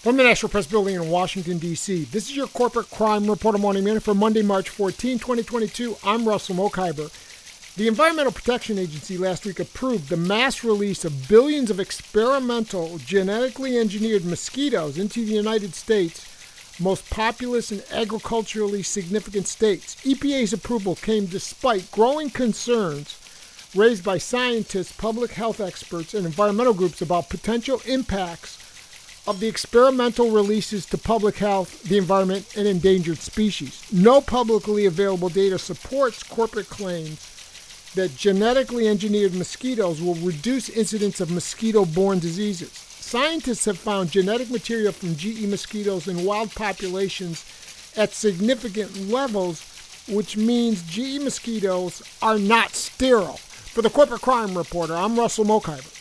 From the National Press Building in Washington, D.C., this is your Corporate Crime Reporter Morning Minute for Monday, March 14, 2022. I'm Russell Mokhiber. The Environmental Protection Agency last week approved the mass release of billions of experimental genetically engineered mosquitoes into the United States, most populous and agriculturally significant states. EPA's approval came despite growing concerns raised by scientists, public health experts, and environmental groups about potential impacts of the experimental releases to public health, the environment, and endangered species. No publicly available data supports corporate claims that genetically engineered mosquitoes will reduce incidence of mosquito borne diseases. Scientists have found genetic material from GE mosquitoes in wild populations at significant levels, which means GE mosquitoes are not sterile. For the Corporate Crime Reporter, I'm Russell Mokhiber.